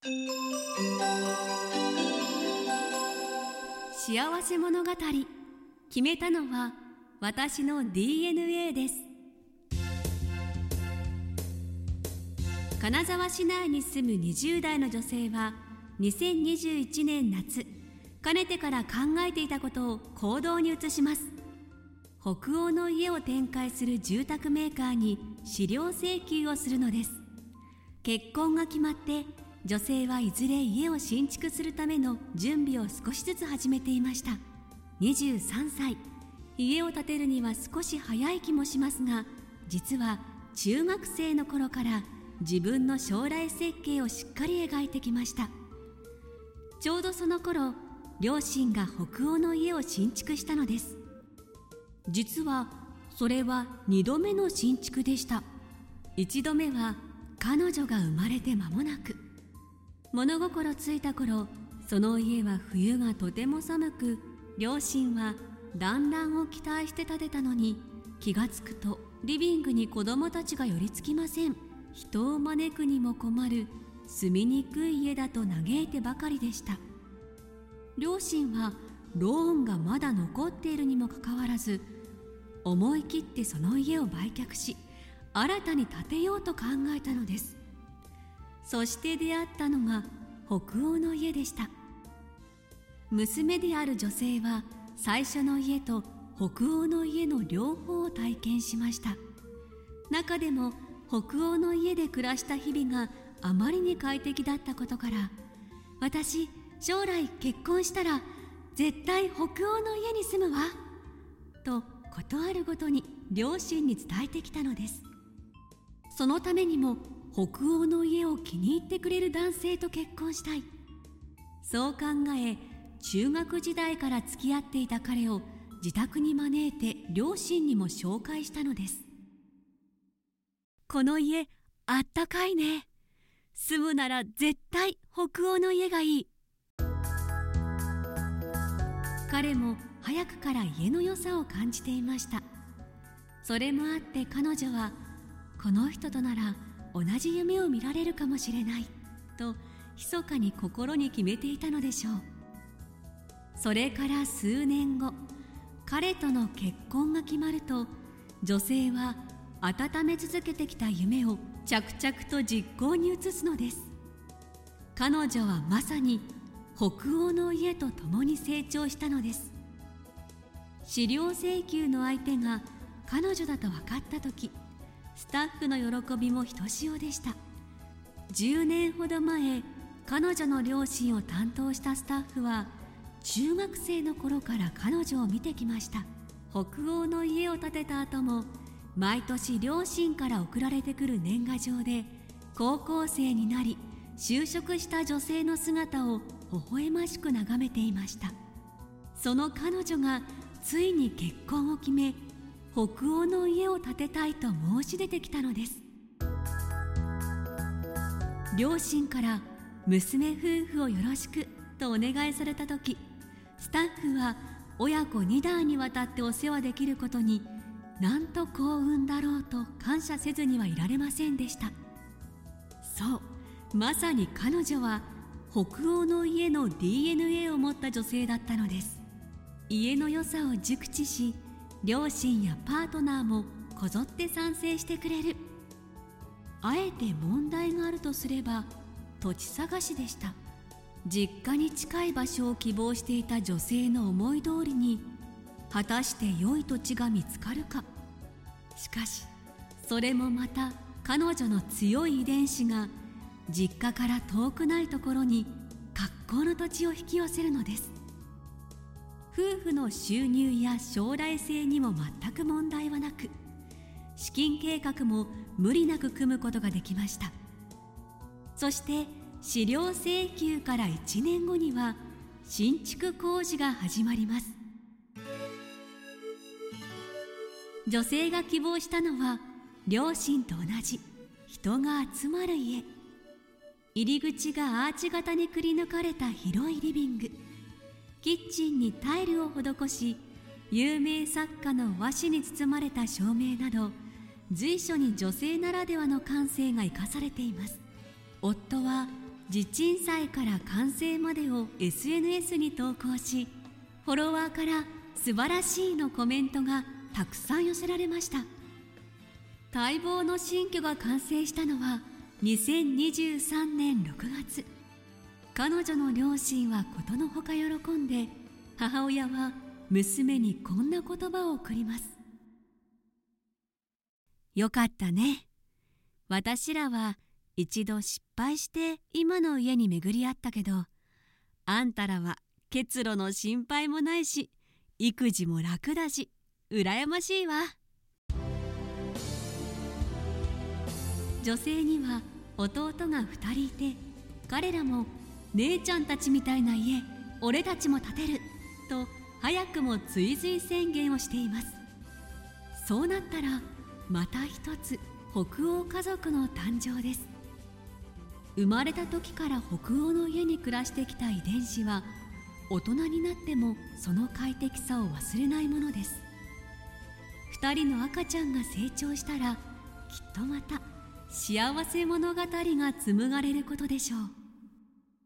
幸せ物語。決めたのは私の DNA です。金沢市内に住む20代の女性は2021年夏かねてから考えていたことを行動に移します。北欧の家を展開する住宅メーカーに資料請求をするのです。結婚が決まって女性はいずれ家を新築するための準備を少しずつ始めていました。23歳。家を建てるには少し早い気もしますが実は中学生の頃から自分の将来設計をしっかり描いてきました。ちょうどその頃両親が北欧の家を新築したのです。実はそれは2度目の新築でした。1度目は彼女が生まれて間もなく物心ついた頃その家は冬がとても寒く両親は団らんを期待して建てたのに気がつくとリビングに子供たちが寄りつきません。人を招くにも困る住みにくい家だと嘆いてばかりでした。両親はローンがまだ残っているにもかかわらず思い切ってその家を売却し新たに建てようと考えたのです。そして出会ったのが北欧の家でした。娘である女性は最初の家と北欧の家の両方を体験しました。中でも北欧の家で暮らした日々があまりに快適だったことから私将来結婚したら絶対北欧の家に住むわと事あるごとに両親に伝えてきたのです。そのためにも北欧の家を気に入ってくれる男性と結婚したい。そう考え中学時代から付き合っていた彼を自宅に招いて両親にも紹介したのです。この家あったかいね。住むなら絶対北欧の家がいい。彼も早くから家の良さを感じていました。それもあって彼女はこの人となら同じ夢を見られるかもしれない。と密かに心に決めていたのでしょう。それから数年後彼との結婚が決まると女性は温め続けてきた夢を着々と実行に移すのです。彼女はまさに北欧の家と共に成長したのです。資料請求の相手が彼女だと分かった時スタッフの喜びもひとしおでした。10年ほど前彼女の両親を担当したスタッフは中学生の頃から彼女を見てきました。北欧の家を建てた後も毎年両親から送られてくる年賀状で高校生になり就職した女性の姿を微笑ましく眺めていました。その彼女がついに結婚を決め北欧の家を建てたいと申し出てきたのです。両親から娘夫婦をよろしくとお願いされた時スタッフは親子2代にわたってお世話できることになんと幸運だろうと感謝せずにはいられませんでした。そうまさに彼女は北欧の家の DNA を持った女性だったのです。家の良さを熟知し両親やパートナーもこぞって賛成してくれる。あえて問題があるとすれば土地探しでした。実家に近い場所を希望していた女性の思い通りに果たして良い土地が見つかるか。しかしそれもまた彼女の強い遺伝子が実家から遠くないところに格好の土地を引き寄せるのです。夫婦の収入や将来性にも全く問題はなく資金計画も無理なく組むことができました。そして資料請求から1年後には新築工事が始まります。女性が希望したのは両親と同じ人が集まる家。入り口がアーチ型にくり抜かれた広いリビング。キッチンにタイルを施し有名作家の和紙に包まれた照明など随所に女性ならではの感性が生かされています。夫は地鎮祭から完成までを SNS に投稿しフォロワーから素晴らしいのコメントがたくさん寄せられました。待望の新居が完成したのは2023年6月。彼女の両親はことのほか喜んで母親は娘にこんな言葉を送ります。よかったね。私らは一度失敗して今の家に巡り合ったけどあんたらは結露の心配もないし育児も楽だし羨ましいわ。女性には弟が2人いて彼らも姉ちゃんたちみたいな家俺たちも建てると早くも追随宣言をしています。そうなったらまた一つ北欧家族の誕生です。生まれた時から北欧の家に暮らしてきた遺伝子は大人になってもその快適さを忘れないものです。2人の赤ちゃんが成長したらきっとまた幸せ物語が紡がれることでしょう。